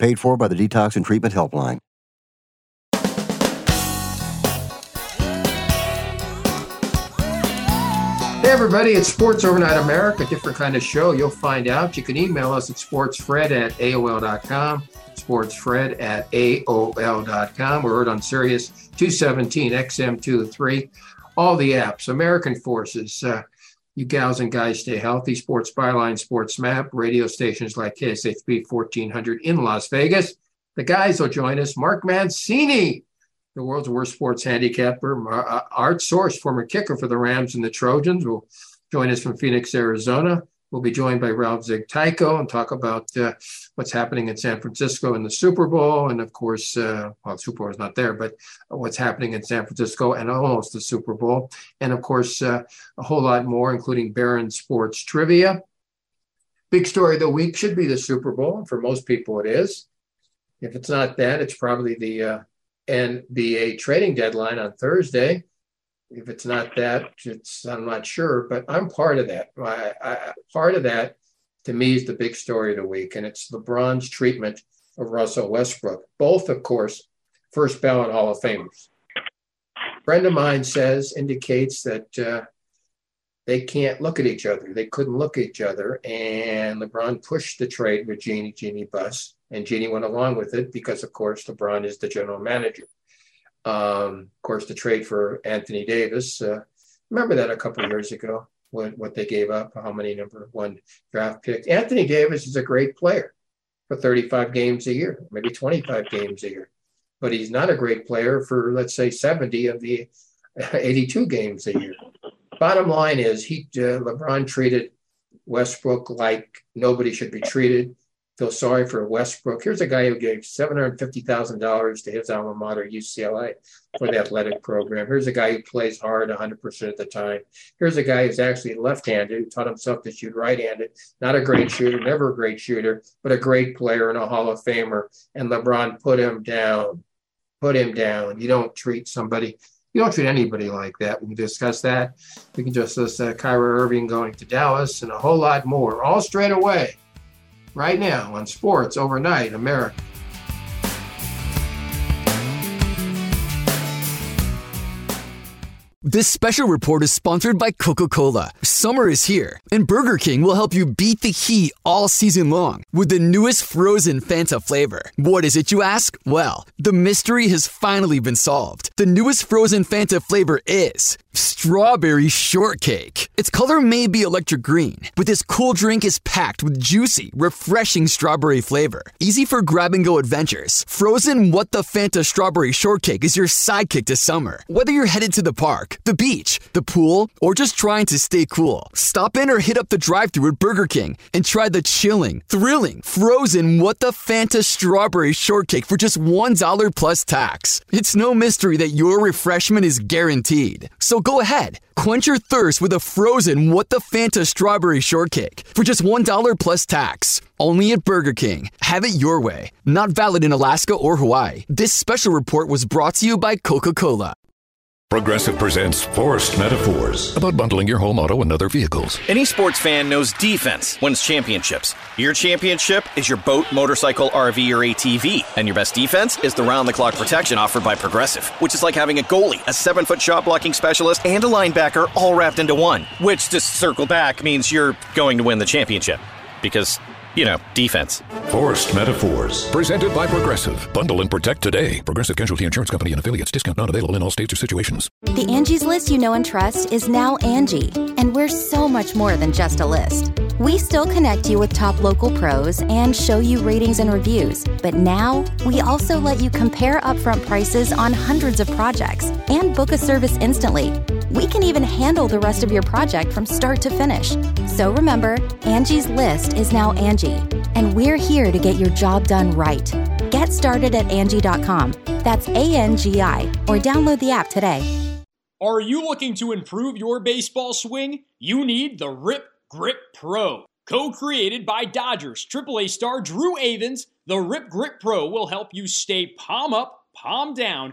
Paid for by the Detox and Treatment Helpline. Hey everybody, it's Sports Overnight America, different kind of show. You'll find out. You can email us at sportsfred at AOL.com, sportsfred at AOL.com. We're heard on Sirius 217, XM23, all the apps, American Forces. Uh, you gals and guys stay healthy. Sports Byline, Sports Map, radio stations like KSHB 1400 in Las Vegas. The guys will join us. Mark Mancini, the world's worst sports handicapper. Uh, Art Source, former kicker for the Rams and the Trojans, will join us from Phoenix, Arizona. We'll be joined by Ralph Ziegtyko and talk about uh, what's happening in San Francisco in the Super Bowl. And of course, uh, well, Super Bowl is not there, but what's happening in San Francisco and almost the Super Bowl. And of course, uh, a whole lot more, including Barron Sports Trivia. Big story of the week should be the Super Bowl. And for most people, it is. If it's not that, it's probably the uh, NBA trading deadline on Thursday. If it's not that, it's I'm not sure, but I'm part of that. I, I, part of that, to me, is the big story of the week, and it's LeBron's treatment of Russell Westbrook. Both, of course, first ballot Hall of Famers. A friend of mine says indicates that uh, they can't look at each other. They couldn't look at each other, and LeBron pushed the trade with Jeannie Jeannie Buss, and Jeannie went along with it because, of course, LeBron is the general manager. Um, of course, the trade for Anthony Davis. Uh, remember that a couple years ago, what, what they gave up, how many number one draft picks. Anthony Davis is a great player for 35 games a year, maybe 25 games a year, but he's not a great player for, let's say, 70 of the 82 games a year. Bottom line is, he uh, LeBron treated Westbrook like nobody should be treated feel sorry for Westbrook. Here's a guy who gave $750,000 to his alma mater, UCLA, for the athletic program. Here's a guy who plays hard 100% of the time. Here's a guy who's actually left handed, who taught himself to shoot right handed. Not a great shooter, never a great shooter, but a great player and a Hall of Famer. And LeBron put him down. Put him down. You don't treat somebody you don't treat anybody like that. We can discuss that. We can discuss uh, Kyrie Irving going to Dallas and a whole lot more, all straight away right now on Sports Overnight America. This special report is sponsored by Coca Cola. Summer is here, and Burger King will help you beat the heat all season long with the newest frozen Fanta flavor. What is it, you ask? Well, the mystery has finally been solved. The newest frozen Fanta flavor is strawberry shortcake. Its color may be electric green, but this cool drink is packed with juicy, refreshing strawberry flavor. Easy for grab and go adventures. Frozen What the Fanta strawberry shortcake is your sidekick to summer. Whether you're headed to the park, the beach, the pool, or just trying to stay cool, stop in or hit up the drive thru at Burger King and try the chilling, thrilling, frozen What the Fanta strawberry shortcake for just $1 plus tax. It's no mystery that your refreshment is guaranteed. So go ahead, quench your thirst with a frozen What the Fanta strawberry shortcake for just $1 plus tax. Only at Burger King. Have it your way. Not valid in Alaska or Hawaii. This special report was brought to you by Coca Cola. Progressive presents Forced Metaphors about bundling your home auto and other vehicles. Any sports fan knows defense wins championships. Your championship is your boat, motorcycle, RV, or ATV. And your best defense is the round the clock protection offered by Progressive, which is like having a goalie, a seven foot shot blocking specialist, and a linebacker all wrapped into one. Which, to circle back, means you're going to win the championship. Because You know, defense. Forced Metaphors. Presented by Progressive. Bundle and protect today. Progressive Casualty Insurance Company and affiliates. Discount not available in all states or situations. The Angie's list you know and trust is now Angie. And we're so much more than just a list. We still connect you with top local pros and show you ratings and reviews. But now, we also let you compare upfront prices on hundreds of projects and book a service instantly. We can even handle the rest of your project from start to finish. So remember, Angie's list is now Angie, and we're here to get your job done right. Get started at Angie.com. That's A N G I, or download the app today. Are you looking to improve your baseball swing? You need the Rip Grip Pro. Co created by Dodgers AAA star Drew Avans, the Rip Grip Pro will help you stay palm up palm down,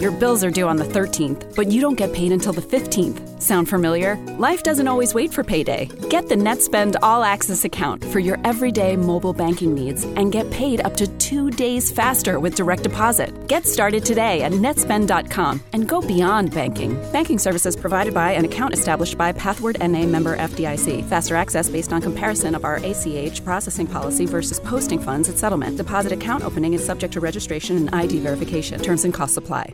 Your bills are due on the 13th, but you don't get paid until the 15th. Sound familiar? Life doesn't always wait for payday. Get the Netspend All Access account for your everyday mobile banking needs and get paid up to two days faster with direct deposit. Get started today at netspend.com and go beyond banking. Banking services provided by an account established by Pathward NA member FDIC. Faster access based on comparison of our ACH processing policy versus posting funds at settlement. Deposit account opening is subject to registration and ID verification. Terms and costs apply.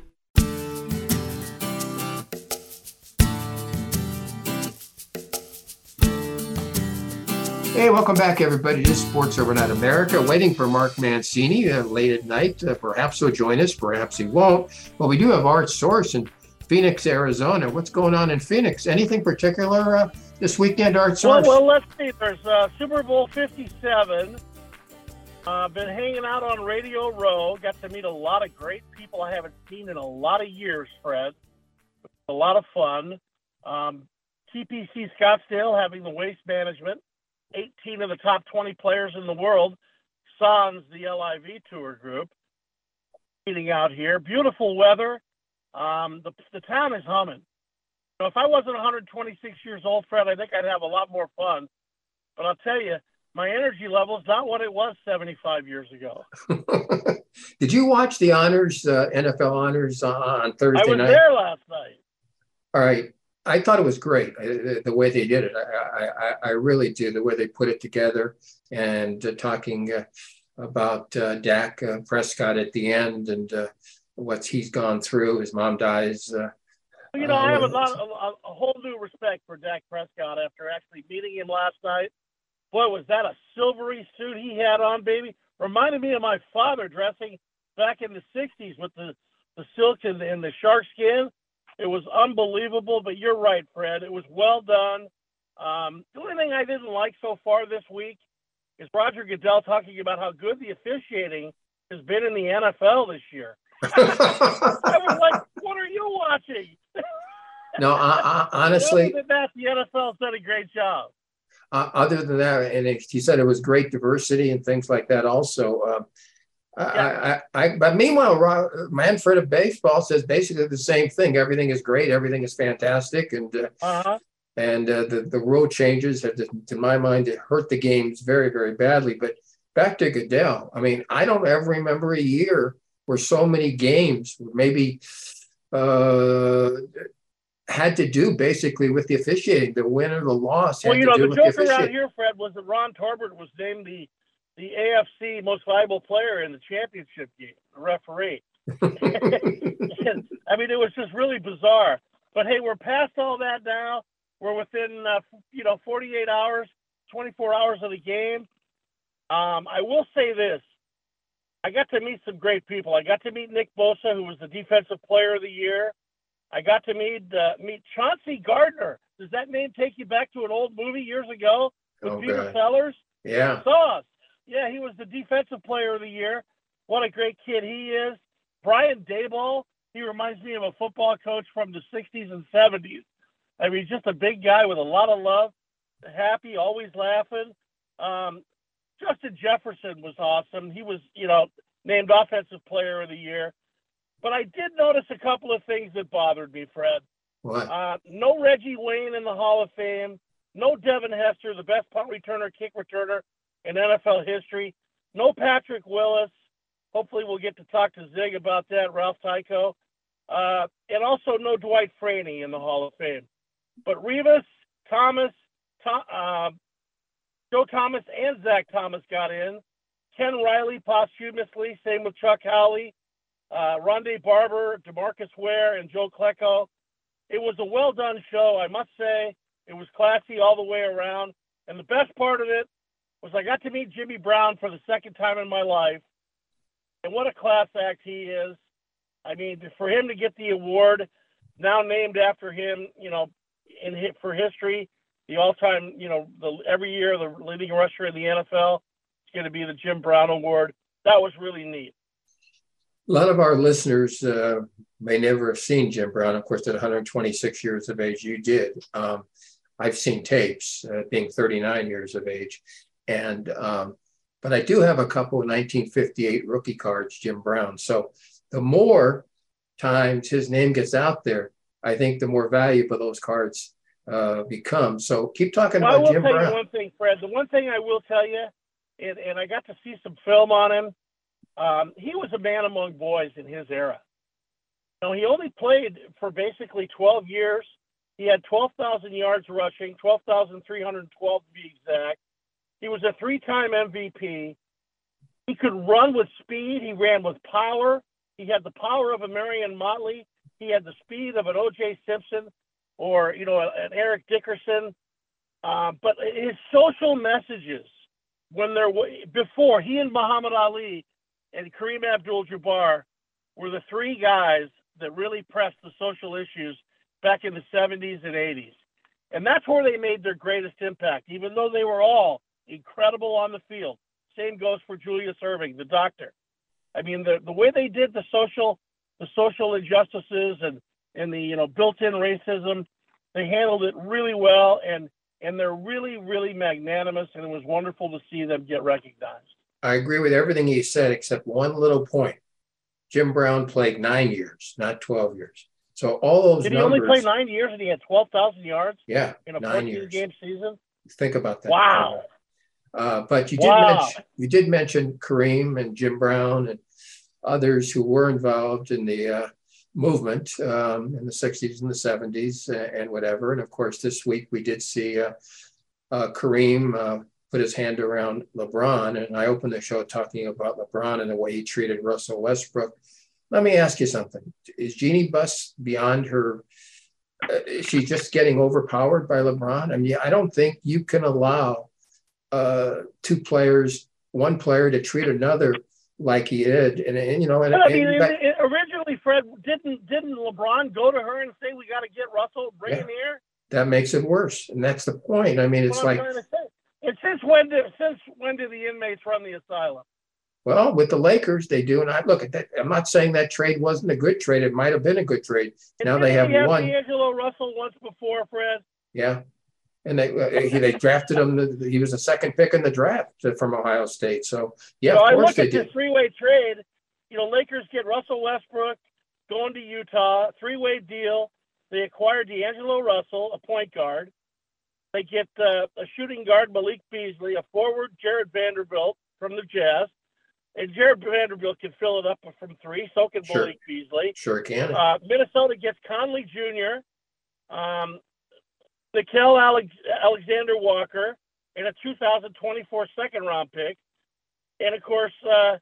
Hey, welcome back, everybody, to Sports Overnight America. Waiting for Mark Mancini uh, late at night. Uh, perhaps he'll join us, perhaps he won't. But we do have Art Source in Phoenix, Arizona. What's going on in Phoenix? Anything particular uh, this weekend, Art Source? Well, well let's see. There's uh, Super Bowl 57. Uh, been hanging out on Radio Row. Got to meet a lot of great people I haven't seen in a lot of years, Fred. A lot of fun. Um, TPC Scottsdale having the waste management. 18 of the top 20 players in the world. Sans, the LIV Tour group, meeting out here. Beautiful weather. Um, the, the town is humming. So if I wasn't 126 years old, Fred, I think I'd have a lot more fun. But I'll tell you, my energy level is not what it was 75 years ago. Did you watch the honors, uh, NFL honors on Thursday night? I was night? there last night. All right. I thought it was great uh, the way they did it. I, I, I really do the way they put it together and uh, talking uh, about uh, Dak uh, Prescott at the end and uh, what he's gone through. His mom dies. you know, I have a, lot, a, a, whole new respect for Dak Prescott after actually meeting him last night. Boy, was that a silvery suit he had on, baby? Reminded me of my father dressing back in the '60s with the the silk and, and the shark skin it was unbelievable, but you're right, Fred. It was well done. Um, the only thing I didn't like so far this week is Roger Goodell talking about how good the officiating has been in the NFL this year. I was like, what are you watching? no, I, I, honestly, that, the NFL done a great job. Uh, other than that, and he said it was great diversity and things like that. Also, uh, I, I, I, but meanwhile, Manfred of baseball says basically the same thing. Everything is great. Everything is fantastic, and uh, uh-huh. and uh, the the rule changes have, to my mind, it hurt the games very very badly. But back to Goodell. I mean, I don't ever remember a year where so many games maybe uh, had to do basically with the officiating. The win or the loss. Well, you know, the joke the around here, Fred, was that Ron Tarbert was named the the AFC most valuable player in the championship game, the referee. I mean, it was just really bizarre. But hey, we're past all that now. We're within, uh, you know, 48 hours, 24 hours of the game. Um, I will say this. I got to meet some great people. I got to meet Nick Bosa, who was the defensive player of the year. I got to meet uh, meet Chauncey Gardner. Does that name take you back to an old movie years ago with oh, Peter. Sellers? Yeah. Sauce. Yeah, he was the defensive player of the year. What a great kid he is. Brian Daboll, he reminds me of a football coach from the 60s and 70s. I mean, he's just a big guy with a lot of love, happy, always laughing. Um, Justin Jefferson was awesome. He was, you know, named Offensive Player of the Year. But I did notice a couple of things that bothered me, Fred. What? Uh, no Reggie Wayne in the Hall of Fame. No Devin Hester, the best punt returner, kick returner in NFL history. No Patrick Willis. Hopefully, we'll get to talk to Zig about that, Ralph Tyko. Uh, and also no Dwight Freeney in the Hall of Fame. But Revis, Thomas, Tom, uh, Joe Thomas, and Zach Thomas got in. Ken Riley posthumously, same with Chuck Howley, uh, Rondé Barber, Demarcus Ware, and Joe Klecko. It was a well done show, I must say. It was classy all the way around. And the best part of it was I got to meet Jimmy Brown for the second time in my life. And what a class act he is. I mean, for him to get the award, now named after him, you know, in for history, the all-time, you know, the every year the leading rusher in the NFL is going to be the Jim Brown Award. That was really neat. A lot of our listeners uh, may never have seen Jim Brown. Of course, at 126 years of age, you did. Um, I've seen tapes, uh, being 39 years of age, and um, but I do have a couple of 1958 rookie cards, Jim Brown. So the more times his name gets out there, I think the more valuable those cards uh, become. So keep talking well, about Jim Brown. I will tell you one thing, Fred. The one thing I will tell you, and, and I got to see some film on him. Um, he was a man among boys in his era. Now he only played for basically 12 years. He had 12,000 yards rushing, 12,312 to be exact. He was a three-time MVP. He could run with speed. He ran with power. He had the power of a Marion Motley. He had the speed of an O.J. Simpson or, you know, an Eric Dickerson. Uh, but his social messages, when they're before he and Muhammad Ali and Kareem Abdul-Jabbar were the three guys that really pressed the social issues back in the 70s and 80s. And that's where they made their greatest impact, even though they were all incredible on the field. Same goes for Julius Erving, the doctor. I mean, the, the way they did the social the social injustices and, and the you know built-in racism, they handled it really well and and they're really really magnanimous and it was wonderful to see them get recognized. I agree with everything you said except one little point. Jim Brown played nine years, not twelve years. So all those did he numbers, only play nine years and he had twelve thousand yards? Yeah, in a nine 14 years. game season. Think about that. Wow. Uh, but you did Wow. mention you did mention Kareem and Jim Brown and others who were involved in the uh, movement um, in the 60s and the 70s uh, and whatever. And of course, this week we did see uh, uh, Kareem uh, put his hand around LeBron. And I opened the show talking about LeBron and the way he treated Russell Westbrook. Let me ask you something. Is Jeannie Buss beyond her? Uh, is she just getting overpowered by LeBron? I mean, I don't think you can allow uh, two players, one player to treat another like he did. And, and you know, and, I mean, and- it- it- originally, Fred didn't didn't LeBron go to her and say we got to get Russell, bring Yeah. him here? that makes it worse. And that's the point. I mean, it's That's like, I'm trying to say. And since when did since when do the inmates run the asylum? well, with the Lakers, they do. And I look at that. I'm not saying that trade wasn't a good trade. It might have been a good trade. And now they have we one. D'Angelo Russell once before, Fred. Yeah. And they uh, he, they drafted him. He was the second pick in the draft from Ohio State. So yeah, so of I course look they at did. this three-way trade. You know, Lakers get Russell Westbrook going to Utah, three-way deal. They acquire D'Angelo Russell, a point guard. They get uh, a shooting guard, Malik Beasley, a forward, Jared Vanderbilt from the Jazz. And Jared Vanderbilt can fill it up from three, so can Sure. Malik Beasley. Sure can. Uh, Minnesota gets Conley Jr., um, Nickeil Alex- Alexander Walker, and a 2024 second round pick. And of course, uh,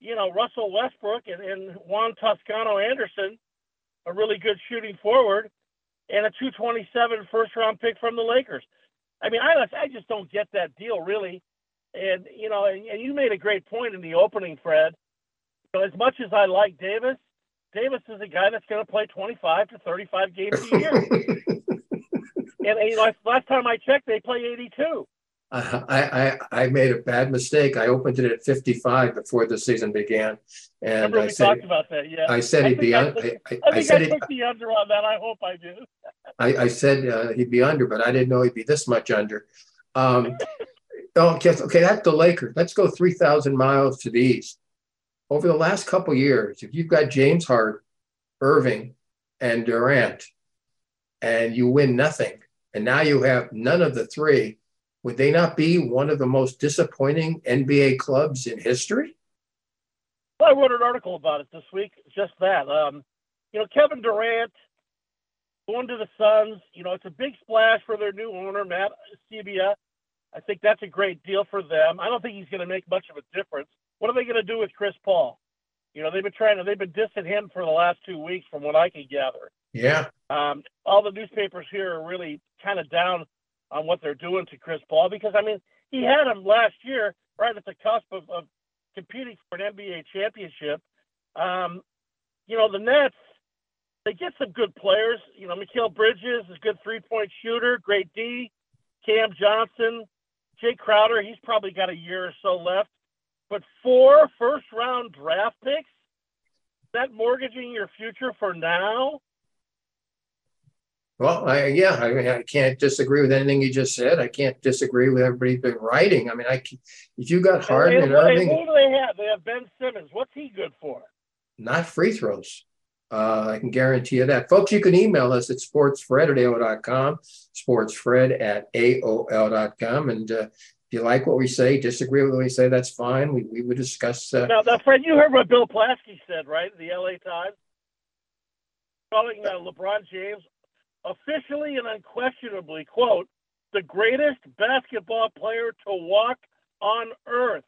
you know, Russell Westbrook and, and Juan Toscano Anderson, a really good shooting forward, and a 227 first round pick from the Lakers. I mean, I, I just don't get that deal, really. And, you know, and, and you made a great point in the opening, Fred. You know, as much as I like Davis, Davis is a guy that's going to play 25 to 35 games a year. and, and, last time I checked, they play 82. I, I I made a bad mistake. I opened it at 55 before the season began, and I said talked about that? Yeah. I said he'd be I un- I- I- I I said I he- took the under on that. I hope I do. I, I said uh, he'd be under, but I didn't know he'd be this much under. Um, oh, okay, okay, that's the Lakers. Let's go 3,000 miles to the east. Over the last couple years, if you've got James Harden, Irving, and Durant, and you win nothing, and now you have none of the three, would they not be one of the most disappointing NBA clubs in history? Well, I wrote an article about it this week, just that. Um, you know, Kevin Durant going to the Suns, you know, it's a big splash for their new owner, Matt Ishbia. I think that's a great deal for them. I don't think he's going to make much of a difference. What are they going to do with Chris Paul? You know, they've been trying to, they've been dissing him for the last two weeks, from what I can gather. Yeah. Um, all the newspapers here are really kind of down on what they're doing to Chris Paul because, I mean, he had him last year right at the cusp of, of competing for an NBA championship. Um, you know, the Nets, they get some good players. You know, Mikal Bridges is a good three point shooter, great D. Cam Johnson, Jae Crowder, he's probably got a year or so left. But four first round draft picks? That mortgaging your future for now? Well, I, yeah, I mean, I can't disagree with anything you just said. I can't disagree with everybody's been writing. I mean, I if you got Harden and, and, and Irving, who do they have? They have Ben Simmons. What's he good for? not free throws. Uh, I can guarantee you that. Folks, you can email us at sportsfred at AOL.com, sportsfred at AOL.com. And uh, if you like what we say, disagree with what we say, that's fine. We, we would discuss. Uh, Now, now, Fred, you heard what Bill Plaschke said, right? The LA Times calling uh, LeBron James officially and unquestionably, quote, the greatest basketball player to walk on earth.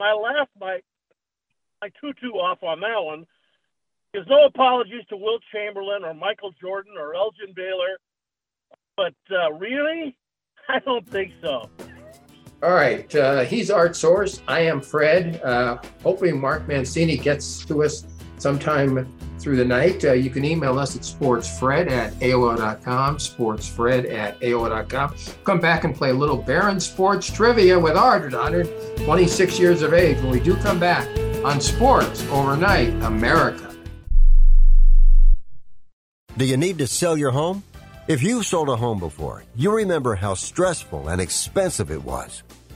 I laughed my my tutu off on that one. There's no apologies to Wilt Chamberlain or Michael Jordan or Elgin Baylor, but uh, really, I don't think so. All right. Uh, he's Art Source. I am Fred. Uh, hopefully, Mark Mancini gets to us sometime through the night. Uh, you can email us at sportsfred at AOL.com, sportsfred at AOL.com. Come back and play a little Baron Sports Trivia with Art at 126 years of age when we do come back on Sports Overnight America. Do you need to sell your home? If you've sold a home before, you remember how stressful and expensive it was.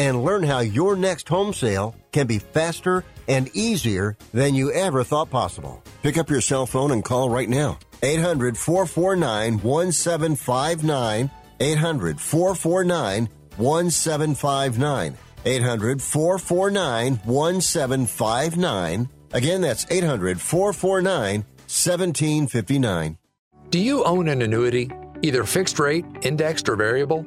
and learn how your next home sale can be faster and easier than you ever thought possible. Pick up your cell phone and call right now. 800 449 1759. 800 449 1759. 800 449 1759. Again, that's 800 449 1759. Do you own an annuity, either fixed rate, indexed, or variable?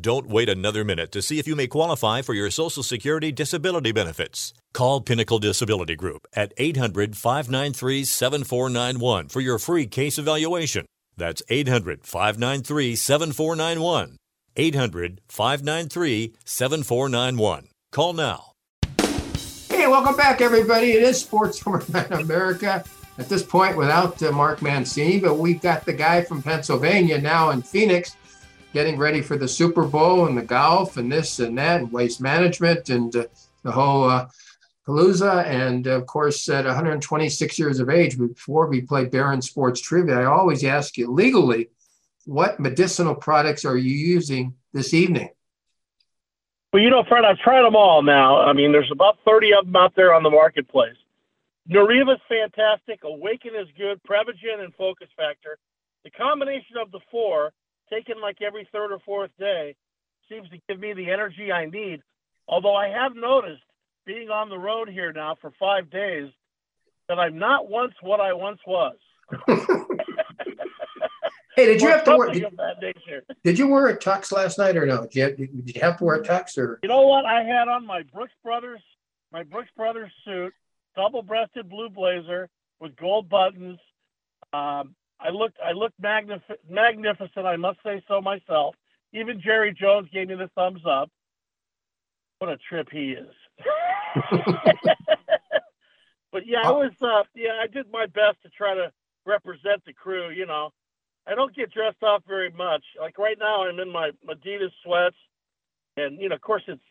Don't wait another minute to see if you may qualify for your Social Security disability benefits. Call Pinnacle Disability Group at 800 593 7491 for your free case evaluation. That's 800 593 7491. 800 593 7491. Call now. Hey, welcome back, everybody. It is Sports Overnight America. At this point, without uh, Mark Mancini, but we've got the guy from Pennsylvania now in Phoenix getting ready for the Super Bowl and the golf and this and that and waste management and uh, the whole uh, Palooza. And of course, at 126 years of age, before we play Barron Sports Trivia, I always ask you legally, what medicinal products are you using this evening? Well, you know, Fred, I've tried them all now. I mean, there's about 30 of them out there on the marketplace. Neuriva's fantastic. Awaken is good. Prevagen and Focus Factor. The combination of the four taken like every third or fourth day seems to give me the energy I need. Although I have noticed being on the road here now for five days that I'm not once what I once was. hey, did you have to wear? Did, did, you wear a tux last night or no? Did you, have, did you have to wear a tux or? You know what? I had on my Brooks Brothers, my Brooks Brothers suit, double-breasted blue blazer with gold buttons. Um, I looked I looked magnif- magnificent. I must say so myself. Even Jerry Jones gave me the thumbs up. What a trip he is. but yeah, I was uh, yeah I did my best to try to represent the crew. You know, I don't get dressed up very much. Like right now, I'm in my Adidas sweats, and you know, of course, it's.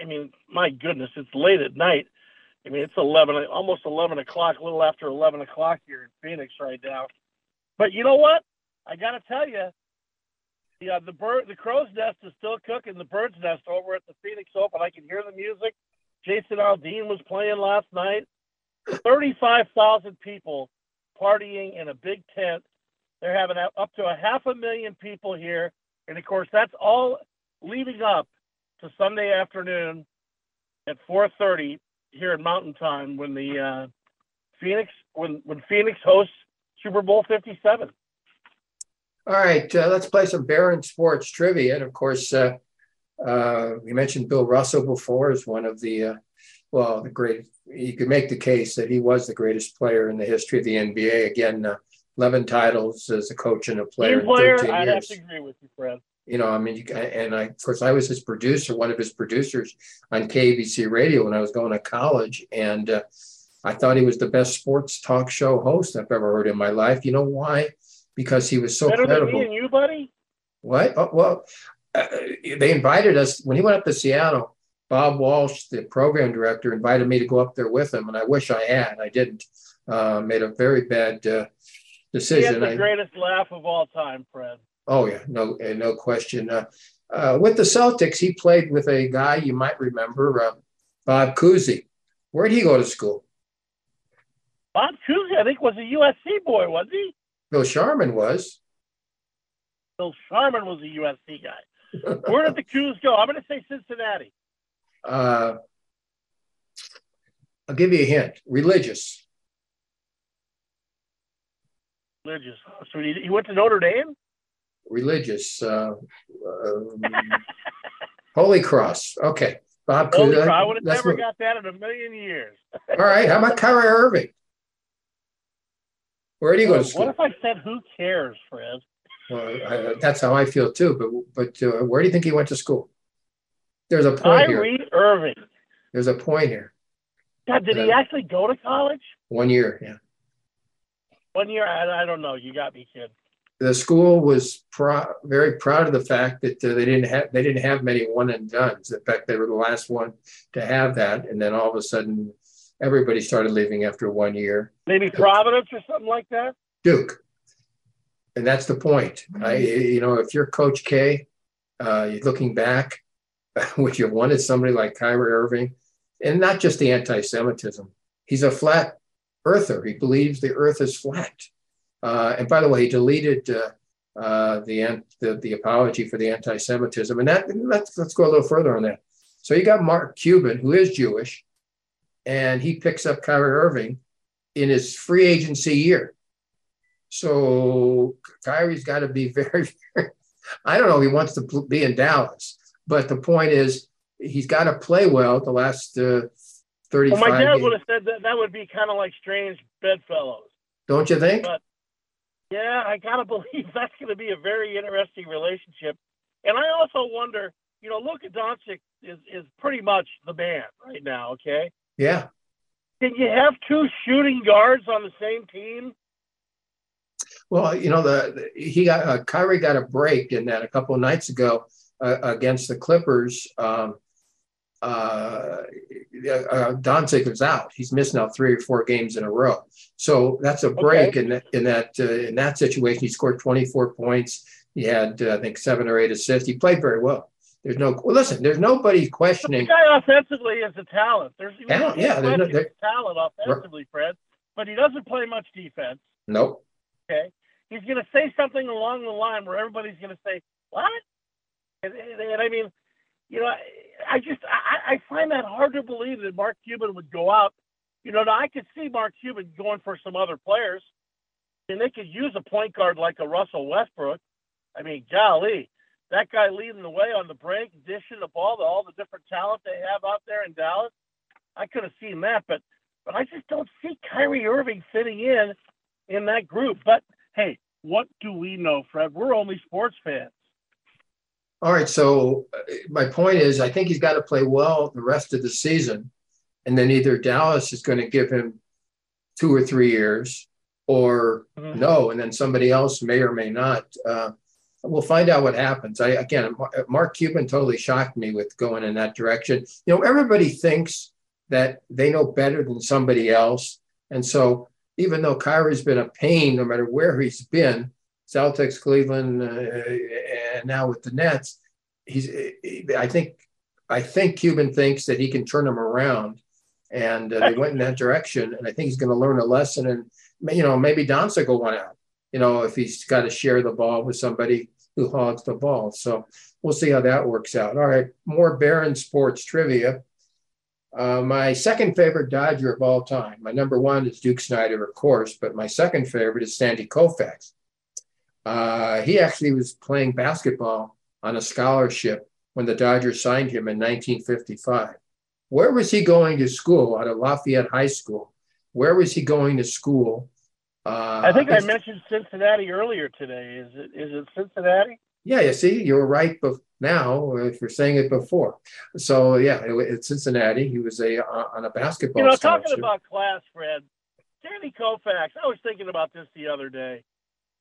I mean, my goodness, it's late at night. I mean, it's eleven, almost eleven o'clock, a little after eleven o'clock here in Phoenix right now. But you know what? I got to tell you, the uh, the bird, the crow's nest is still cooking. The bird's nest over at the Phoenix Open. I can hear the music. Jason Aldean was playing last night. Thirty-five thousand people partying in a big tent. They're having up to a half a million people here, and of course that's all leading up to Sunday afternoon at 4:30 here in Mountain Time when the uh, Phoenix when when Phoenix hosts Super Bowl 57. All right, uh, let's play some Barron Sports trivia. And of course, uh, uh, we mentioned Bill Russell before as one of the, uh, well, the great, you could make the case that he was the greatest player in the history of the NBA. Again, uh, 11 titles as a coach and a player. Team player, I'd have to agree with you, Fred. You know, I mean, you, and I, of course, I was his producer, one of his producers on KABC radio when I was going to college. And, uh, I thought he was the best sports talk show host I've ever heard in my life. You know why? Because he was so Better credible. Than me and you, buddy. What? Oh, well, uh, they invited us when he went up to Seattle. Bob Walsh, the program director, invited me to go up there with him, and I wish I had. I didn't. Uh, made a very bad uh, decision. He had the greatest laugh of all time, Fred. Oh yeah, no, no question. Uh, uh, with the Celtics, he played with a guy you might remember, uh, Bob Cousy. Where did he go to school? Bob Cousy, I think, was a USC boy, was he? Bill Sharman was. Bill Sharman was a USC guy. Where did the Coos go? I'm going to say Cincinnati. Uh, I'll give you a hint. Religious. Religious. So he, he went to Notre Dame. Religious. Uh, um, Holy Cross. Okay. Bob Holy Cross. I would have never what... got that in a million years. All right. How about Kyrie Irving? Where do you go to school? What if I said, "Who cares, Fred"? Well, I, that's how I feel too. But but uh, where do you think he went to school? There's a point here. Irving. There's a point here. God, did he actually go to college? One year, yeah. One year, I, I don't know. You got me, kid. The school was pro- very proud of the fact that uh, they didn't have they didn't have many one and dones. In fact, they were the last one to have that, and then all of a sudden, everybody started leaving after one year. Maybe Providence or something like that. Duke, and that's the point. I, you know, if you're Coach K, uh, looking back, would you wanted somebody like Kyrie Irving, and not just the anti-Semitism? He's a flat earther. He believes the Earth is flat. Uh, and by the way, he deleted uh, uh, the, the, the apology for the anti-Semitism, and that let's let's go a little further on that. So you got Mark Cuban, who is Jewish, and he picks up Kyrie Irving in his free agency year. So Kyrie's got to be very, very I don't know. He wants to be in Dallas, but the point is he's got to play well the last uh, 35 well, my dad games. would have said that that would be kind of like strange bedfellows. Don't you think? But yeah, I gotta believe that's going to be a very interesting relationship. And I also wonder, you know, Luka Doncic is is pretty much the man right now. Okay, yeah. can you have two shooting guards on the same team? Well, you know, the, the he got uh, Kyrie got a break in that a couple of nights ago uh, against the Clippers. Um, uh, uh, Doncic is out. He's missed now three or four games in a row. So that's a break Okay. in that in that uh, in that situation. He scored 24 points. He had uh, I think seven or eight assists. He played very well. There's no well, listen. There's nobody questioning The guy offensively is a talent. There's Talent, yeah, there's no- there- talent offensively, Fred, but he doesn't play much defense. Nope. Okay, he's going to say something along the line where everybody's going to say, "What?" And, and, and I mean, you know, I, I just I, I find that hard to believe that Mark Cuban would go out. You know, now I could see Mark Cuban going for some other players, and they could use a point guard like a Russell Westbrook. I mean, golly, that guy leading the way on the break, dishing the ball to all the different talent they have out there in Dallas. I could have seen that, but but I just don't see Kyrie Irving fitting in in that group. But hey, what do we know, Fred? We're only sports fans. All right. So uh, my point is, I think he's got to play well the rest of the season, and then either Dallas is going to give him two or three years, or Mhm. no, and then somebody else may or may not. Uh, we'll find out what happens. I again, Mark Cuban totally shocked me with going in that direction. You know, everybody thinks that they know better than somebody else, and so even though Kyrie's been a pain, no matter where he's been, Celtics, Cleveland, uh, and now with the Nets, he's. I think, I think Cuban thinks that he can turn him around, and uh, they went in that direction. And I think he's going to learn a lesson. And you know, maybe Doncic will want out. You know, if he's got to share the ball with somebody who hogs the ball. So we'll see how that works out. All right, more Barron sports trivia. Uh, my second favorite Dodger of all time. My number one is Duke Snider, of course, but my second favorite is Sandy Koufax. Uh, he actually was playing basketball on a scholarship when the Dodgers signed him in 1955. Where was he going to school? Out of Lafayette High School. Where was he going to school? Uh, I think I mentioned Cincinnati earlier today. Is it is it Cincinnati? Yeah, you see, you were right bef- now if you're saying it before. So yeah, it, it's Cincinnati. He was a uh, on a basketball. You know, talking about class, Fred, Sandy Koufax. I was thinking about this the other day.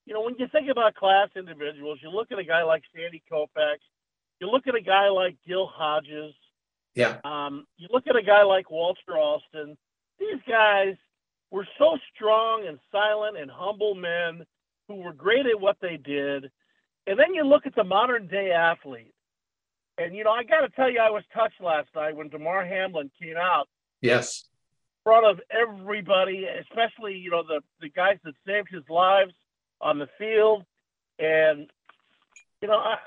You know, when you think about class individuals, you look at a guy like Sandy Koufax. You look at a guy like Gil Hodges. Yeah. Um, you look at a guy like Walter Alston. These guys were so strong and silent and humble men who were great at what they did. And then you look at the modern day athlete. And, you know, I got to tell you, I was touched last night when Damar Hamlin came out Yes. in front of everybody, especially, you know, the, the guys that saved his lives on the field. And, you know, I,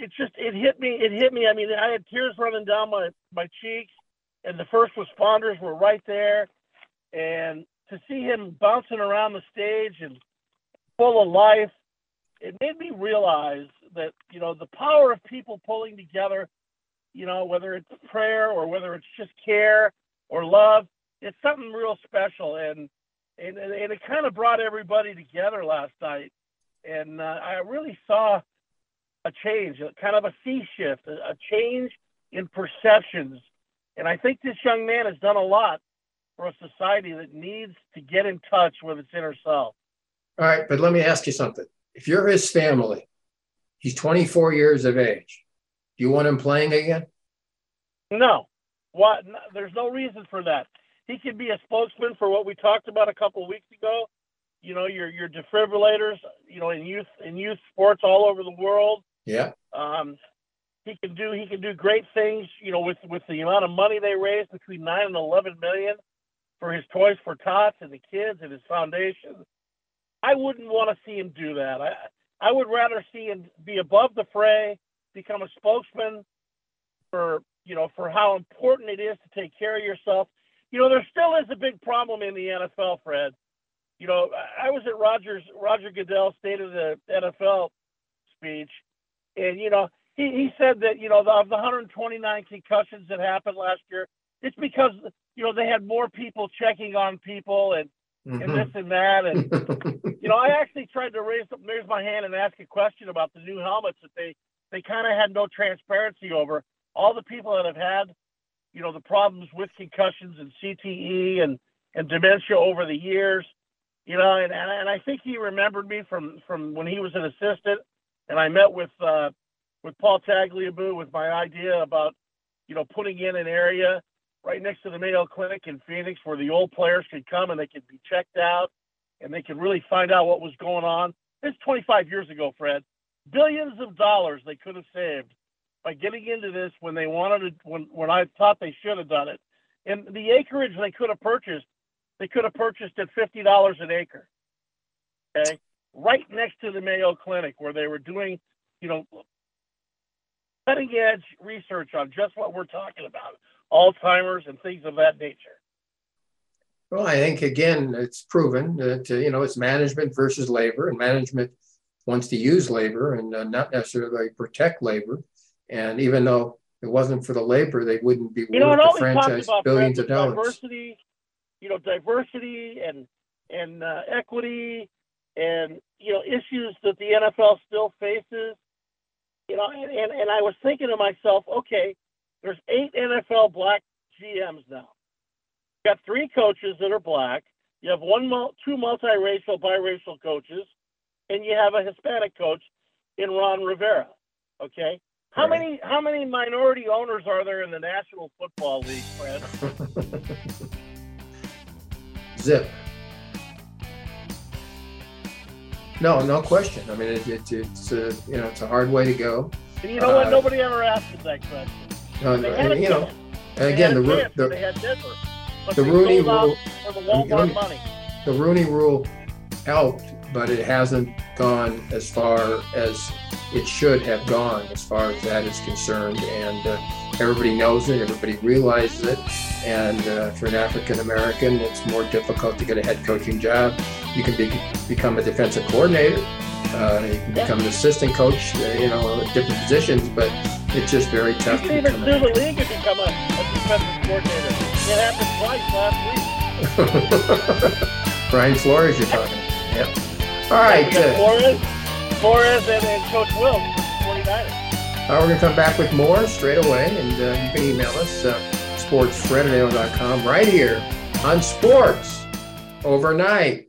it just, it hit me. It hit me. I mean, I had tears running down my, my cheeks, and the first responders were right there. And to see him bouncing around the stage and full of life, it made me realize that, you know, the power of people pulling together, you know, whether it's prayer or whether it's just care or love, it's something real special. And, and, and it kind of brought everybody together last night. And uh, I really saw a change, a kind of a sea shift, a, a change in perceptions. And I think this young man has done a lot for a society that needs to get in touch with its inner self. All right, but let me ask you something. If you're his family, he's 24 years of age. Do you want him playing again? No, what? No, there's no reason for that. He could be a spokesman for what we talked about a couple of weeks ago. You know, your your defibrillators. You know, in youth in youth sports all over the world. Yeah. Um, he can do he can do great things. You know, with with the amount of money they raised between nine and eleven million for his Toys for Tots and the kids and his foundation. I wouldn't want to see him do that. I I would rather see him be above the fray, become a spokesman for you know for how important it is to take care of yourself. You know, there still is a big problem in the NFL, Fred. You know, I was at Rogers Roger Goodell's State of the NFL speech, and you know, he, he said that you know of the 129 concussions that happened last year, it's because you know they had more people checking on people and mm-hmm. and this and that, and you know, I actually tried to raise raise my hand and ask a question about the new helmets that they they kind of had no transparency over. All the people that have had, you know, the problems with concussions and CTE and and dementia over the years, you know, and, and, and I think he remembered me from, from when he was an assistant and I met with, uh, with Paul Tagliabue with my idea about, you know, putting in an area right next to the Mayo Clinic in Phoenix where the old players could come and they could be checked out and they could really find out what was going on. It's 25 years ago, Fred. Billions of dollars they could have saved by getting into this when they wanted to, when, when I thought they should have done it. And the acreage they could have purchased they could have purchased at fifty dollars an acre. Okay, right next to the Mayo Clinic where they were doing, you know, cutting edge research on just what we're talking about, Alzheimer's and things of that nature. Well, I think again, it's proven that uh, you know it's management versus labor, and management wants to use labor and uh, not necessarily protect labor. And even though it wasn't for the labor, they wouldn't be you know, willing to franchise billions of dollars. Diversity, you know diversity and and uh, equity and you know issues that the NFL still faces. You know, and, and, and I was thinking to myself, okay, there's eight NFL black GMs now. You got three coaches that are black. You have one, two multiracial, biracial coaches, and you have a Hispanic coach in Ron Rivera. Okay, how right. many how many minority owners are there in the National Football League, Fred? zip. No, no question. I mean, it, it, it's a, you know it's a hard way to go. And you know uh, what? Nobody ever asked that question. And, you know, and again, the, the, the, the Rooney rule, the Rooney rule helped, but it hasn't gone as far as it should have gone as far as that is concerned. And uh, everybody knows it, everybody realizes it. And uh, for an African American, it's more difficult to get a head coaching job. You can be, become a defensive coordinator. Uh, you can become an assistant coach, uh, you know, different positions, but it's just very tough. You can even sue the league and become a, a defensive coordinator. It happened twice last week. Brian Flores, you're talking. Yep. All right. Yeah, uh, Flores, Flores, and, and Coach Wilks, 49ers. Uh, we're going to come back with more straight away, and uh, you can email us. Uh, sportsfred right here on Sports Overnight.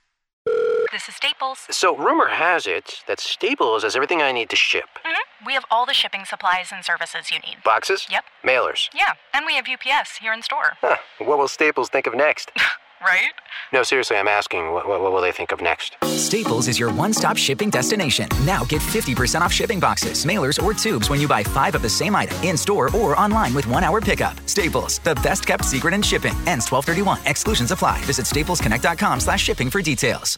This is Staples. So, rumor has it that Staples has everything I need to ship. Mm-hmm. We have all the shipping supplies and services you need. Boxes? Yep. Mailers? Yeah, and we have UPS here in store. Huh. What will Staples think of next? right? No, seriously, I'm asking, what, what, what, will they think of next? Staples is your one stop shipping destination. Now get 50% off shipping boxes, mailers, or tubes when you buy five of the same item in store or online with one hour pickup. Staples, the best kept secret in shipping. Ends 1231. Exclusions apply. Visit staplesconnect.com slash shipping for details.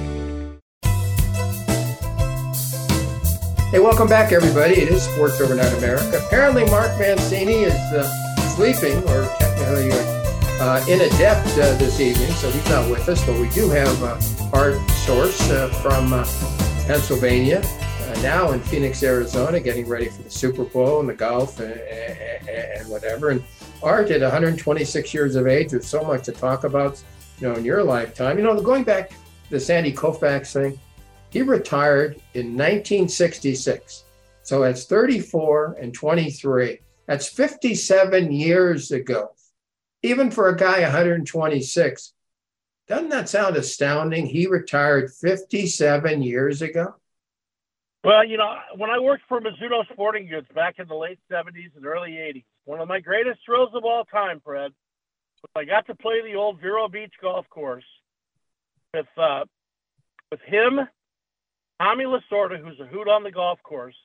Hey, welcome back, everybody. It is Sports Overnight America. Apparently, Mark Mancini is uh, sleeping, or technically uh, in a depth uh, this evening, so he's not with us. But we do have uh, Art Source uh, from uh, Pennsylvania, now in Phoenix, Arizona, getting ready for the Super Bowl and the golf and, and, and whatever. And Art, at 126 years of age, there's so much to talk about, you know, in your lifetime. You know, going back to the Sandy Koufax thing he retired in 1966. So that's 34 and 23. That's 57 years ago. Even for a guy 126, doesn't that sound astounding? He retired 57 years ago. Well, you know, when I worked for Mizuno Sporting Goods back in the late 70s and early 80s, one of my greatest thrills of all time, Fred, was I got to play the old Vero Beach golf course with uh, with him Tommy Lasorda, who's a hoot on the golf course,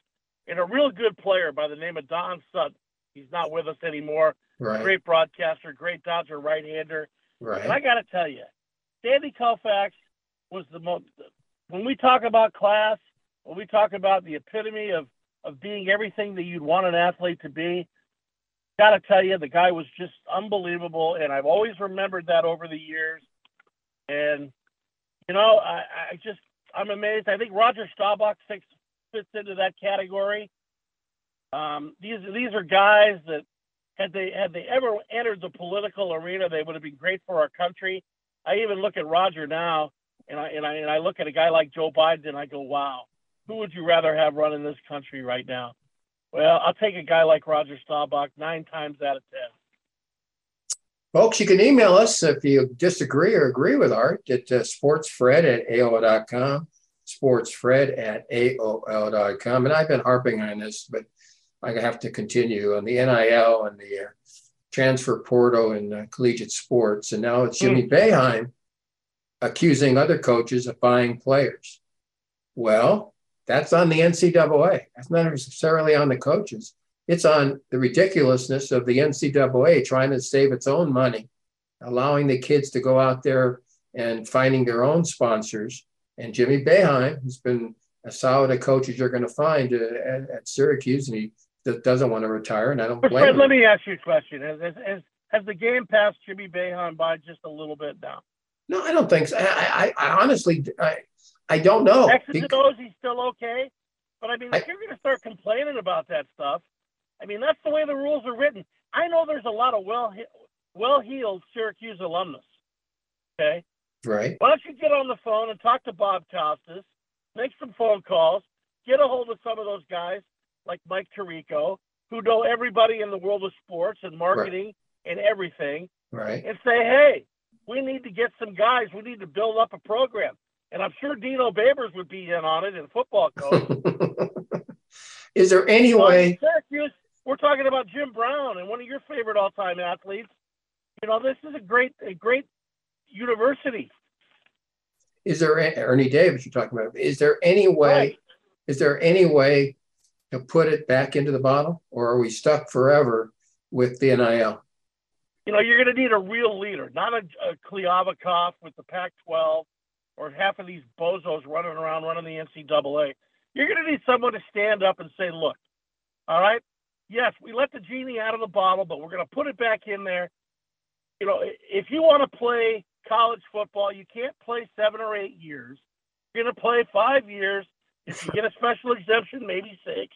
and a real good player by the name of Don Sutton. He's not with us anymore. Right. Great broadcaster, great Dodger right-hander. Right. And I got to tell you, Sandy Koufax was the most. When we talk about class, when we talk about the epitome of of being everything that you'd want an athlete to be, got to tell you, the guy was just unbelievable, and I've always remembered that over the years. And you know, I, I just I'm amazed. I think Roger Staubach fits, fits into that category. Um, these these are guys that had they had they ever entered the political arena, they would have been great for our country. I even look at Roger now, and I and I and I look at a guy like Joe Biden, and I go, "Wow, who would you rather have running this country right now?" Well, I'll take a guy like Roger Staubach nine times out of ten. Folks, you can email us if you disagree or agree with Art at uh, sportsfred at AOL.com, sportsfred at AOL.com. And I've been harping on this, but I have to continue on the NIL and the uh, transfer portal and uh, collegiate sports. And now it's Jimmy mm. Accusing other coaches of buying players. Well, that's on the NCAA. That's not necessarily on the coaches. It's on the ridiculousness of the NCAA trying to save its own money, allowing the kids to go out there and finding their own sponsors. And Jimmy Boeheim, who's been as solid a coach as you're going to find uh, at, at, Syracuse, and he doesn't want to retire, and I don't blame Fred, him. Let me ask you a question: has, has, has the game passed Jimmy Boeheim by just a little bit now? No, I don't think so. I, I, I honestly, I, I don't know. X's and O's, he's still okay. But I mean, if I, you're going to start complaining about that stuff, I mean, that's the way the rules are written. I know there's a lot of well well heeled Syracuse alumnus. Okay. Right. Why don't you get on the phone and talk to Bob Costas, make some phone calls, get a hold of some of those guys like Mike Tirico, who know everybody in the world of sports and marketing right. and everything, right? And say, hey, we need to get some guys. We need to build up a program. And I'm sure Dino Babers would be in on it in football coach. Is there any way? Syracuse, we're talking about Jim Brown and one of your favorite all-time athletes. You know, this is a great, a great university. Is there Ernie Davis? You're talking about? Is there any way? Right. Is there any way to put it back into the bottle, or are we stuck forever with the NIL? You know, you're going to need a real leader, not a, a with the Pac-12 or half of these bozos running around running the NCAA. You're going to need someone to stand up and say, "Look, all right, yes, we let the genie out of the bottle, but we're going to put it back in there. You know, if you want to play college football, you can't play seven or eight years. You're going to play five years. If you get a special exemption, maybe six.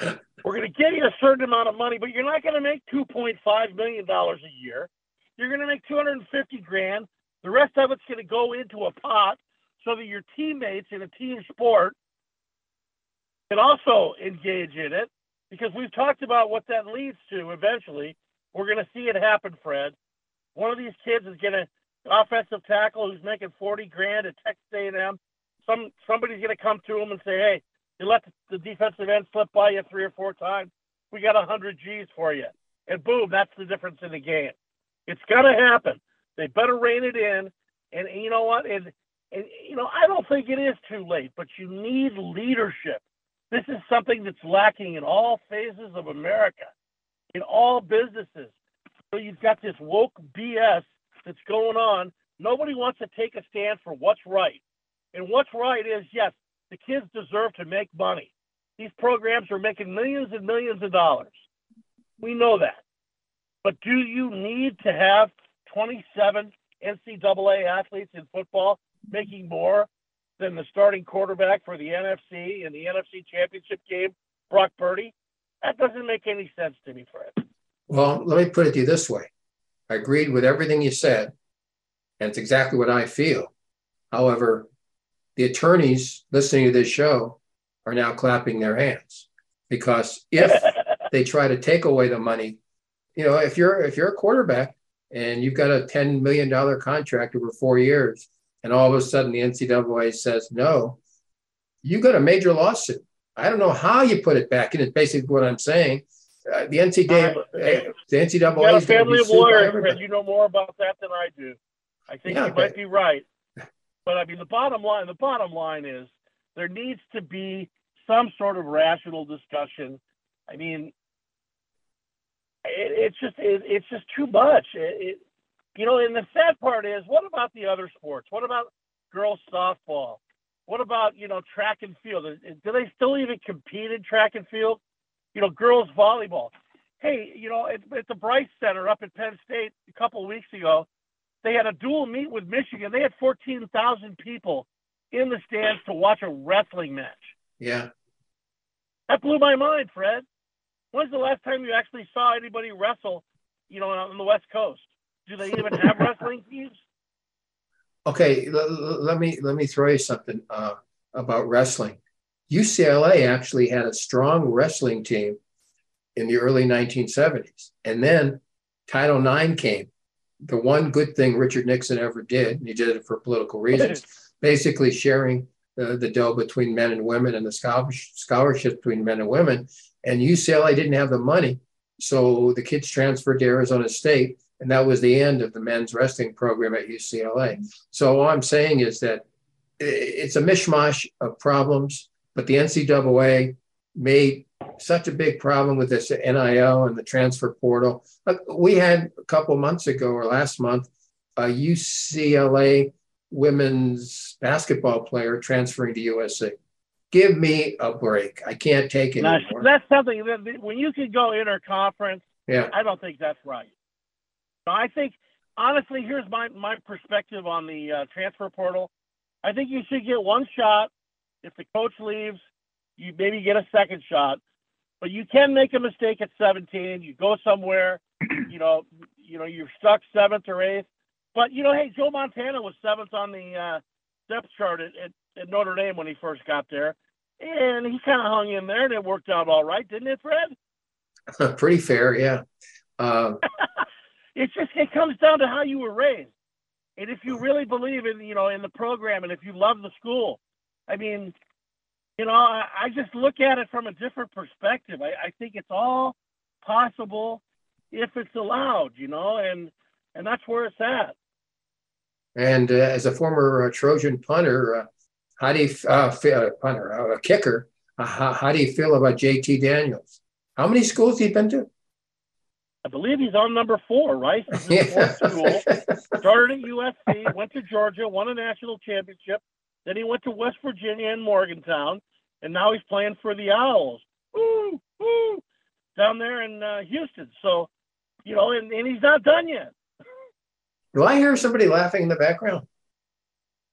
We're going to give you a certain amount of money, but you're not going to make $2.5 million a year. You're going to make 250 grand. The rest of it's going to go into a pot so that your teammates in a team sport can also engage in it because we've talked about what that leads to eventually. We're going to see it happen, Fred. One of these kids is going to offensive tackle who's making 40 grand at Texas A&M. Some somebody's going to come to him and say, "Hey, you let the, defensive end slip by you three or four times, we got a hundred G's for you, and boom, that's the difference in the game. It's got to happen. They better rein it in, and you know what? And and you know, I don't think it is too late, but you need leadership. This is something that's lacking in all phases of America, in all businesses. So you've got this woke BS that's going on. Nobody wants to take a stand for what's right. And what's right is yes, the kids deserve to make money. These programs are making millions and millions of dollars. We know that. But do you need to have 27 NCAA athletes in football making more than the starting quarterback for the NFC in the NFC championship game, Brock Purdy? That doesn't make any sense to me, Fred. Well, let me put it to you this way. I agreed with everything you said, and it's exactly what I feel. However, the attorneys listening to this show are now clapping their hands because if they try to take away the money, you know, if you're if you're a quarterback and you've got a ten million dollar contract over four years, and all of a sudden the NCAA says no, you got a major lawsuit. I don't know how you put it back, in. it's basically what I'm saying. Uh, the NCAA, the NCAA You got a family of lawyers. You know more about that than I do. I think Yeah, you but- might be right. But I mean, the bottom line, the bottom line is there needs to be some sort of rational discussion. I mean, it, it's just it, it's just too much. It, it, you know, and the sad part is, what about the other sports? What about girls softball? What about you know track and field? Do they still even compete in track and field? You know, girls volleyball. Hey, you know, at, at the Bryce Center up at Penn State a couple of weeks ago, they had a dual meet with Michigan. They had 14,000 people in the stands to watch a wrestling match. Yeah. That blew my mind, Fred. When's the last time you actually saw anybody wrestle, you know, on the West Coast? Do they even have wrestling teams? Okay, l- l- let me let me throw you something uh, about wrestling. UCLA actually had a strong wrestling team in the early 1970s, and then Title IX came. The one good thing Richard Nixon ever did, and he did it for political reasons, basically sharing uh, the dough between men and women and the scholarship, scholarships between men and women. And UCLA didn't have the money, so the kids transferred to Arizona State, and that was the end of the men's wrestling program at UCLA. So all I'm saying is that it's a mishmash of problems, but the NCAA made such a big problem with this NIL and the transfer portal. We had a couple months ago or last month a UCLA women's basketball player transferring to USC. Give me a break. I can't take it Now, anymore. that's something that that when you can go interconference, Yeah. I don't think that's right. No, I think honestly, here's my my perspective on the uh, transfer portal. I think you should get one shot. If the coach leaves, you maybe get a second shot. But you can make a mistake at 17. You go somewhere, you know, you know, you're stuck seventh or eighth. But you know, hey, Joe Montana was seventh on the uh, depth chart at, at, at Notre Dame when he first got there, and he kind of hung in there, and it worked out all right, didn't it, Fred? Pretty fair, yeah. Uh, It's just it comes down to how you were raised, and if you really believe in you know in the program, and if you love the school, I mean, you know, I, I just look at it from a different perspective. I, I think it's all possible if it's allowed, you know, and and that's where it's at. And uh, as a former uh, Trojan punter, uh, how do you uh, fe- uh, punter, uh, a kicker? How, how do you feel about JT Daniels? How many schools he been to? I believe he's on number four, right? He's in Yeah. school. Started at USC, went to Georgia, won a national championship. Then he went to West Virginia and Morgantown, and now he's playing for the Owls. Woo, woo, down there in uh, Houston. So, you know, and, and he's not done yet. Do I hear somebody laughing in the background?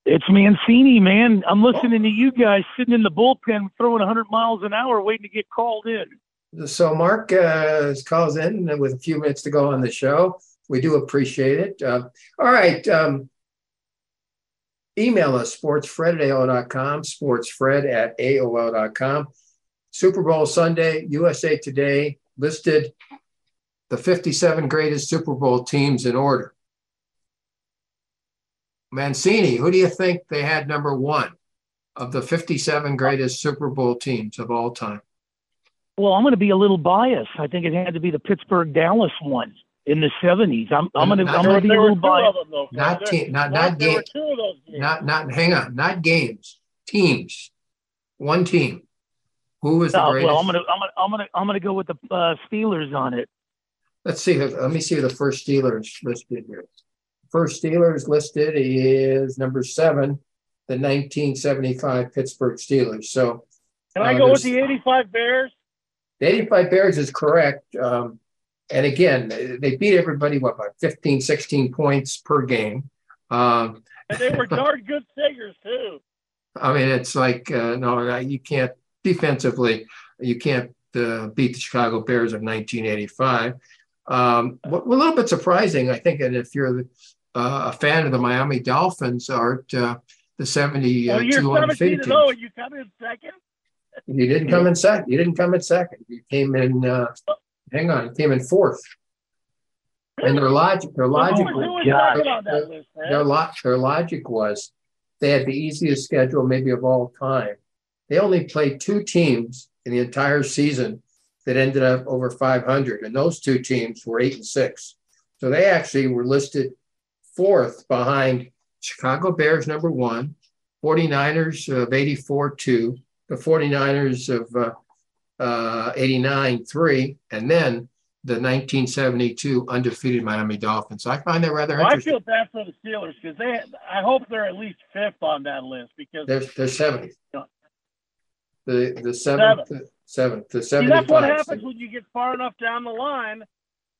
It's Mancini, man. I'm listening to you guys sitting in the bullpen throwing 100 miles an hour waiting to get called in. So Mark uh, calls in with a few minutes to go on the show. We do appreciate it. Uh, all right. Um, email us, sportsfred at AOL.com, sportsfred at AOL.com. Super Bowl Sunday, USA Today listed the 57 greatest Super Bowl teams in order. Mancini, who do you think they had number one? of the 57 greatest Super Bowl teams of all time? Well, I'm going to be a little biased. I think it had to be the Pittsburgh Dallas one in the 70s. I'm, I'm going to I'm going to be a little biased. Not team, not not game, not not. Hang on, not games, teams. One team. Who was the Uh, greatest? well, I'm going to I'm going to I'm going to I'm going to go with the uh, Steelers on it. Let's see. Let me see the first Steelers listed here. First Steelers listed is number seven, the 1975 Pittsburgh Steelers. So Can I uh, go with the 85 Bears? The 85 Bears is correct. Um, and again, they beat everybody, what, by 15, 16 points per game. Um, And they were darn good singers, too. I mean, it's like, uh, no, you can't, defensively, you can't uh, beat the Chicago Bears of 1985. Um, a little bit surprising, I think, and if you're uh, a fan of the Miami Dolphins, Art, uh, the 72 Well, you're 17 and 0, and you come in second. You didn't come in second. You didn't come in second. You came in. Uh, hang on. You came in fourth. And their logic, their logic, Who was- who was their, second on that list, their, lo- their logic was they had the easiest schedule maybe of all time. They only played two teams in the entire season that ended up over 500, and those two teams were eight and six. So they actually were listed fourth behind Chicago Bears, number one, 49ers of 84 2, the 49ers of uh, uh, 89 3, and then the 1972 undefeated Miami Dolphins. I find that rather Well, I feel bad for the Steelers because they. I hope they're at least fifth on that list because They're, they're seventh. Yeah. The the seventh, Seventh. seventh, the See, that's what happens when you get far enough down the line,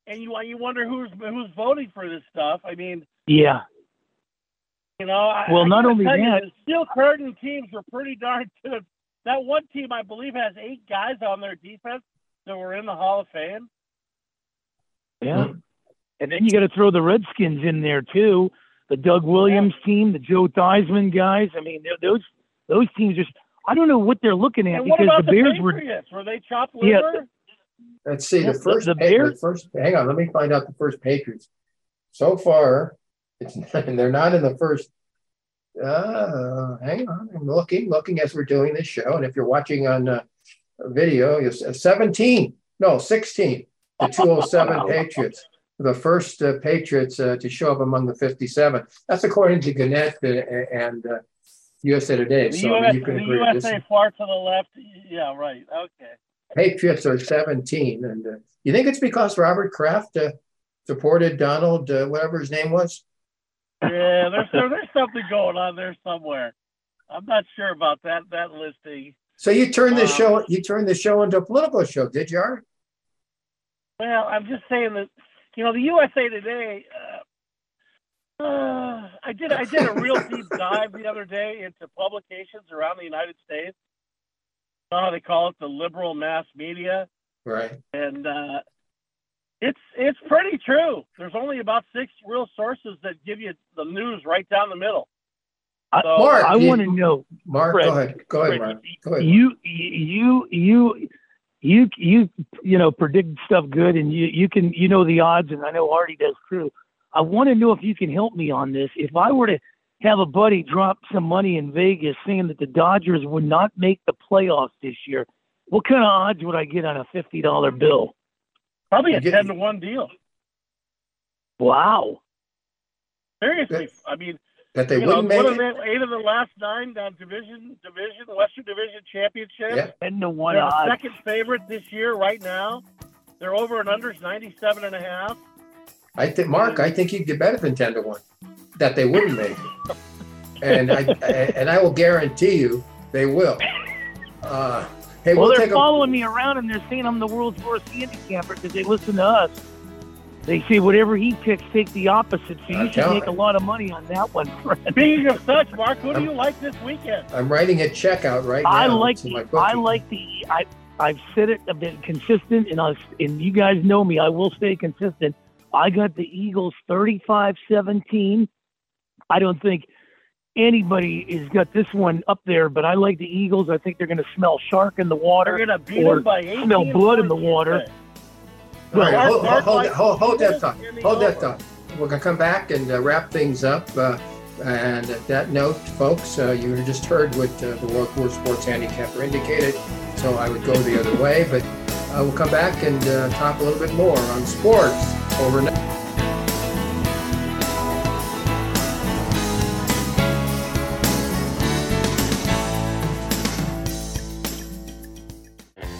and you you wonder who's who's voting for this stuff. I mean, Yeah. you know. Well, I not gotta only tell you, that- the Steel Curtain teams are pretty darn good. That one team, I believe, has eight guys on their defense that were in the Hall of Fame. Yeah. And then you got to throw the Redskins in there too. The Doug Williams team, the Joe Theismann guys. I mean, those those teams just. I don't know what they're looking at And what because about the the, Bears were. Patriots? Were they chopped Yeah, liver? Let's see the the- first. the pa- Bears- the first. Hang on, let me find out the first Patriots. So far, it's not, and they're not in the first. Uh, hang on, I'm looking, looking as we're doing this show, and if you're watching on uh, video, you're 17, no, 16, the 207 Patriots, the first uh, Patriots uh, to show up among the 57. That's according to Gannett uh, and uh, USA Today. So US, you can the agree. This USA far to the left. Yeah, right. Okay. Patriots are 17. And uh, you think it's because Robert Kraft uh, supported Donald, uh, whatever his name was? Yeah, there's there, there's something going on there somewhere. I'm not sure about that that listing. So you turned the Um, show, you turned the show into a political show, did you, Art? Well, I'm just saying that you know the USA Today. Uh, uh, I did I did a real deep dive the other day into publications around the United States. How they call it the liberal mass media, Right. and uh, it's it's pretty true. There's only about six real sources that give you the news right down the middle. I, So- Mark, I want to know. Mark, Fred, go ahead. Go ahead, Fred, Mark. Go ahead. You you you you you you know predict stuff good, and you you can you know the odds, and I know Artie does too. I want to know if you can help me on this. If I were to have a buddy drop some money in Vegas saying that the Dodgers would not make the playoffs this year, what kind of odds would I get on a fifty dollar bill? Probably a get- ten to one deal. Wow. Seriously, I mean, That they you know, wouldn't make what are they, eight of the last nine uh, division division Western Division championship. Yeah. Ten to one They're the odds. second favorite this year right now. They're over and unders 97 and a half. I think, Mark, I think you'd get better than 10 to 1, that they wouldn't make it. And I, and I will guarantee you they will. Uh, hey, well, we'll they're take a, following me around and they're saying I'm the world's worst handicapper because they listen to us. They say whatever he picks, take the opposite. So you I'm should telling make a lot of money on that one, friend. Speaking of such, Mark, who do you like this weekend? I'm writing a check out right now. I like to my the. I like the I I've said it. I've been consistent, and I and you guys know me. I will stay consistent. I got the Eagles 35-17. I don't think anybody has got this one up there, but I like the Eagles. I think they're going to smell shark in the water They're going to beat or them by 18 smell blood in the water. All right, Well, hold, Mark hold, hold, hold that thought. Hold that thought. We're going to come back and uh, wrap things up. Uh, And at that note, folks, uh, you just heard what uh, the World Tour Sports Handicapper indicated. So I would go the other way, but uh, we'll come back and uh, talk a little bit more on sports overnight.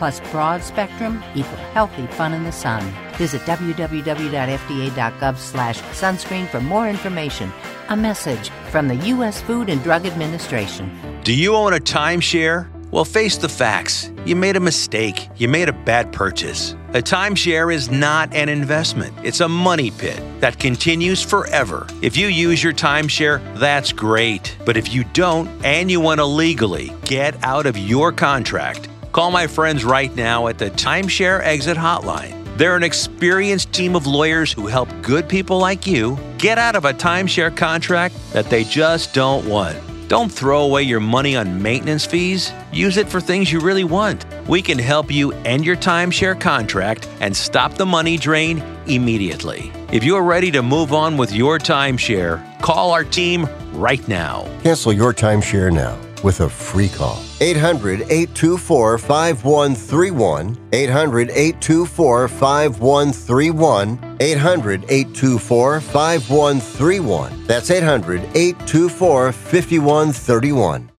plus broad spectrum equal healthy fun in the sun. Visit www.fda.gov slash sunscreen for more information. A message from the U.S. Food and Drug Administration. Do you own a timeshare? Well, face the facts. You made a mistake. You made a bad purchase. A timeshare is not an investment, it's a money pit that continues forever. If you use your timeshare, that's great. But if you don't and you want to legally get out of your contract, call my friends right now at the Timeshare Exit Hotline. They're an experienced team of lawyers who help good people like you get out of a timeshare contract that they just don't want. Don't throw away your money on maintenance fees. Use it for things you really want. We can help you end your timeshare contract and stop the money drain immediately. If you're ready to move on with your timeshare, call our team right now. Cancel your timeshare now with a free call. 800 824 5131. 800 824 5131. 800 824 5131. That's 800 824 5131.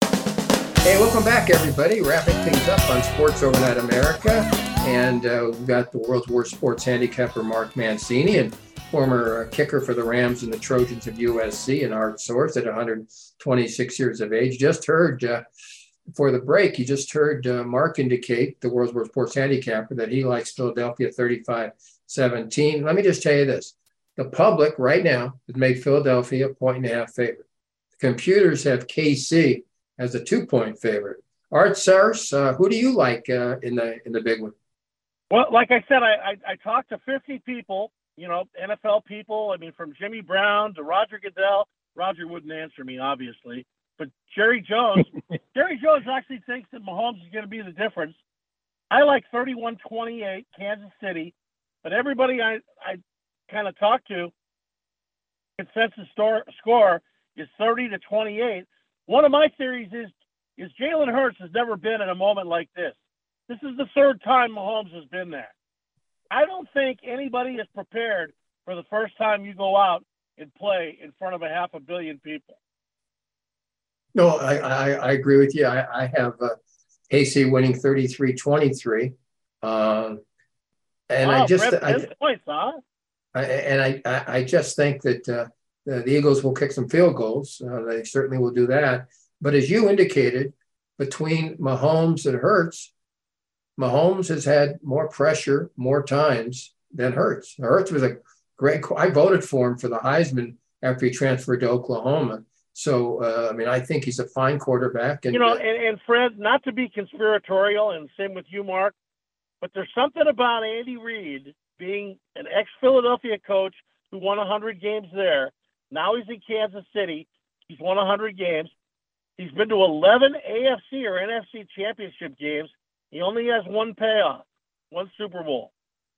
Hey, welcome back, everybody. Wrapping things up on Sports Overnight America. And uh, we've got the World War Sports handicapper Mark Mancini and former uh, kicker for the Rams and the Trojans of USC and Art Source at 126 years of age. Just heard uh, for the break, you just heard uh, Mark indicate, the World War Sports handicapper, that he likes Philadelphia 35 17. Let me just tell you this the public right now has made Philadelphia a point and a half favorite. The computers have KC as a two point favorite. Art Sars, uh, who do you like uh, in the in the big one? Well, like I said, I, I, I talked to 50 people, you know, NFL people. I mean, from Jimmy Brown to Roger Goodell. Roger wouldn't answer me, obviously. But Jerry Jones, Jerry Jones actually thinks that Mahomes is going to be the difference. I like 31 28, Kansas City. But everybody I, I kind of talked to, consensus store, score is 30 to 28. One of my theories is is Jalen Hurts has never been in a moment like this. This is the third time Mahomes has been there. I don't think anybody is prepared for the first time you go out and play in front of a half a billion people. No, I, I, I agree with you. I, I have uh, AC winning 33 23. Um, and wow, I just, I, points, huh? I, and I, I, I just think that uh, the, the Eagles will kick some field goals. Uh, they certainly will do that. But as you indicated, between Mahomes and Hurts, Mahomes has had more pressure more times than Hurts. Hurts was a great. I voted for him for the Heisman after he transferred to Oklahoma. So uh, I mean, I think he's a fine quarterback. And you know, and, and Fred, not to be conspiratorial, and same with you, Mark, but there's something about Andy Reid being an ex-Philadelphia coach who won 100 games there. Now he's in Kansas City. He's won 100 games. He's been to 11 AFC or NFC championship games. He only has one payoff, one Super Bowl.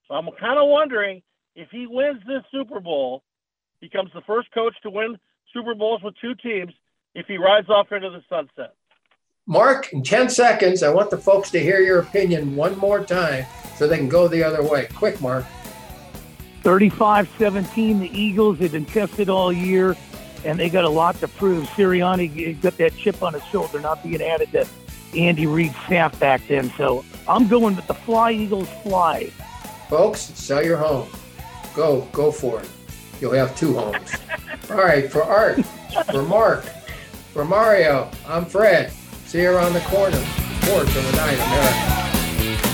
So I'm kind of wondering if he wins this Super Bowl, becomes the first coach to win Super Bowls with two teams, if he rides off into the sunset. Mark, in 10 seconds, I want the folks to hear your opinion one more time so they can go the other way. Quick, Mark. 35 17, the Eagles, they've been tested all year, and they got a lot to prove. Sirianni got that chip on his shoulder, not being added to Andy Reid's staff back then. So I'm going with the Fly Eagles Fly. Folks, sell your home. Go, go for it. you'll have two homes. All right, for Art, for Mark, for Mario, I'm Fred. See you around the corner. Sports night, America.